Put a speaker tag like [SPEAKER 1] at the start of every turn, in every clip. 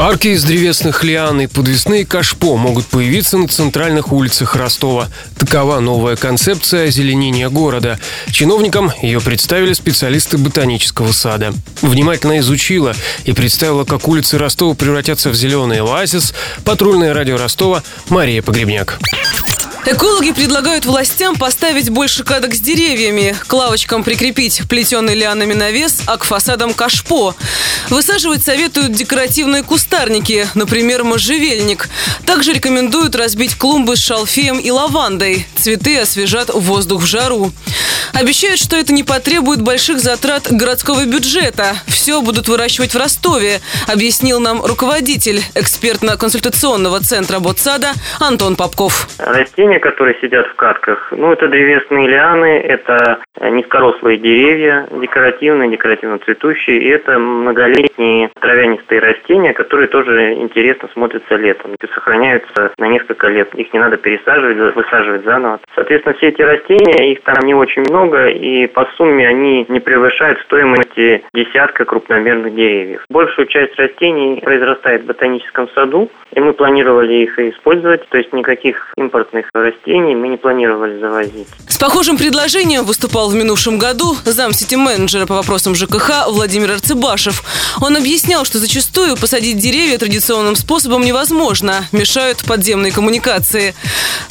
[SPEAKER 1] Арки из древесных лиан и подвесные кашпо могут появиться на центральных улицах Ростова. Такова новая концепция озеленения города. Чиновникам ее представили специалисты ботанического сада. Внимательно изучила и представила, как улицы Ростова превратятся в зеленый оазис, патрульное радио Ростова Мария Погребняк.
[SPEAKER 2] Экологи предлагают властям поставить больше кадок с деревьями, к лавочкам прикрепить плетеный лианами навес, а к фасадам кашпо. Высаживать советуют декоративные кустарники, например, можжевельник. Также рекомендуют разбить клумбы с шалфеем и лавандой. Цветы освежат воздух в жару. Обещают, что это не потребует больших затрат городского бюджета. Все будут выращивать в Ростове, объяснил нам руководитель экспертно-консультационного центра Ботсада Антон Попков.
[SPEAKER 3] Растения, которые сидят в катках, ну, это древесные лианы, это низкорослые деревья, декоративные, декоративно цветущие, и это многолетние травянистые растения, которые тоже интересно смотрятся летом и сохраняются на несколько лет. Их не надо пересаживать, высаживать заново. Соответственно, все эти растения, их там не очень много, и по сумме они не превышают стоимости десятка крупномерных деревьев. Большую часть растений произрастает в ботаническом саду, и мы планировали их использовать, то есть никаких импортных растений мы не планировали завозить.
[SPEAKER 2] С похожим предложением выступал в минувшем году зам сити-менеджера по вопросам ЖКХ Владимир Арцебашев. Он объяснял, что зачастую посадить деревья традиционным способом невозможно, мешают подземные коммуникации.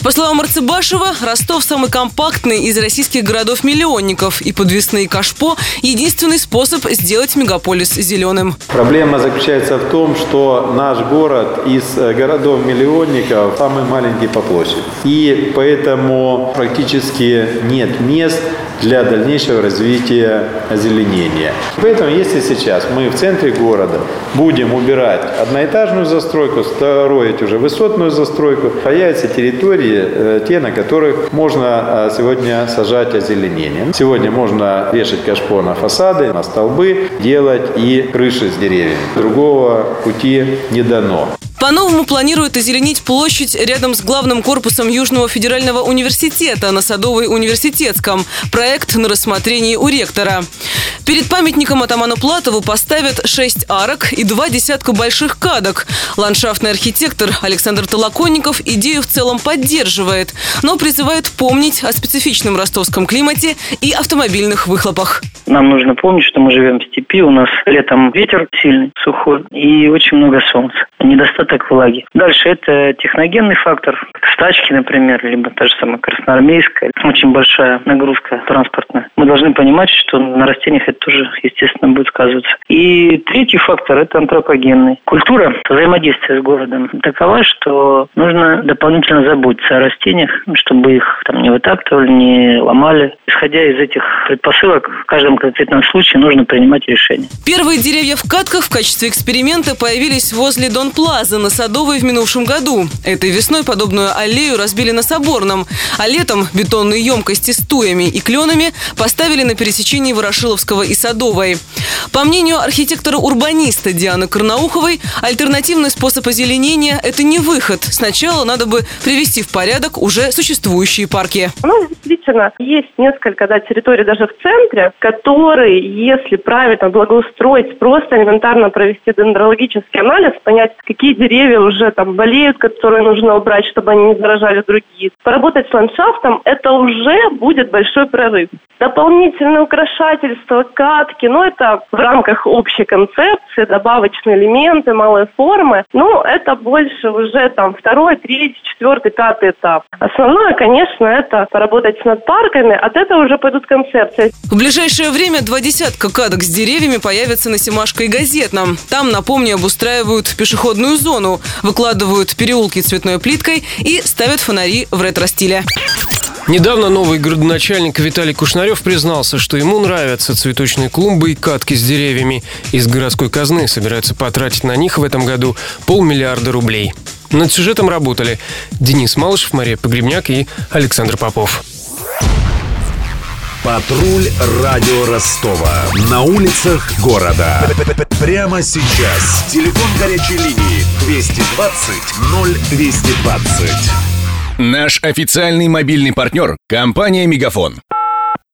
[SPEAKER 2] По словам Арцебашева, Ростов самый компактный из российских городов-миллионников, и подвесные кашпо – единственный способ сделать мегаполис зеленым.
[SPEAKER 4] Проблема заключается в том, что наш город из городов-миллионников самый маленький по площади. И поэтому практически нет мест для дальнейшего развития озеленения. Поэтому если сейчас мы в центре города будем убирать одноэтажную застройку, строить уже высотную застройку, появятся территории, э, те, на которых можно э, сегодня сажать озеленение. Сегодня можно вешать кашпо на фасады, на столбы, делать и крыши с деревьями. Другого пути не дано.
[SPEAKER 2] По-новому планируют озеленить площадь рядом с главным корпусом Южного федерального университета на Садовой университетском. Проект на рассмотрении у ректора. Перед памятником атаману Платову поставят шесть арок и два десятка больших кадок. Ландшафтный архитектор Александр Толоконников идею в целом поддерживает, но призывает помнить о специфичном ростовском климате и автомобильных выхлопах.
[SPEAKER 5] Нам нужно помнить, что мы живем в степи, у нас летом ветер сильный, сухой и очень много солнца. Недостаток влаги. Дальше это техногенный фактор. Стачки, например, либо та же самая красноармейская. Очень большая нагрузка транспортная. Мы должны понимать, что на растениях это тоже, естественно, будет сказываться. И третий фактор – это антропогенный. Культура взаимодействия с городом такова, что нужно дополнительно заботиться о растениях, чтобы их там не вытаптывали, не ломали. Исходя из этих предпосылок, в каждом конкретном случае нужно принимать решение.
[SPEAKER 2] Первые деревья в катках в качестве эксперимента появились возле Дон Плаза на Садовой в минувшем году. Этой весной подобную аллею разбили на Соборном, а летом бетонные емкости с туями и кленами поставили на пересечении Ворошиловского и Садовой. По мнению архитектора-урбаниста Дианы Карнауховой, альтернативный способ озеленения – это не выход. Сначала надо бы привести в порядок уже существующие парки.
[SPEAKER 6] У нас действительно есть несколько да, территорий даже в центре, которые, если правильно благоустроить, просто элементарно провести дендрологический анализ, понять, какие деревья уже там болеют, которые нужно убрать, чтобы они не заражали другие. Поработать с ландшафтом – это уже будет большой прорыв. Дополнительное украшательство, катки, ну это в рамках общей концепции, добавочные элементы, малые формы. Ну, это больше уже там второй, третий, четвертый, пятый этап. Основное, конечно, это поработать с надпарками, от этого уже пойдут концепции.
[SPEAKER 2] В ближайшее время два десятка кадок с деревьями появятся на Семашко и Газетном. Там, напомню, обустраивают пешеходную зону, выкладывают переулки цветной плиткой и ставят фонари в ретро-стиле.
[SPEAKER 1] Недавно новый городоначальник Виталий Кушнарев признался, что ему нравятся цветочные клумбы и катки с деревьями. Из городской казны собираются потратить на них в этом году полмиллиарда рублей. Над сюжетом работали Денис Малышев, Мария Погребняк и Александр Попов.
[SPEAKER 7] Патруль радио Ростова. На улицах города. прямо сейчас. Телефон горячей линии 220 0220.
[SPEAKER 8] Наш официальный мобильный партнер – компания «Мегафон».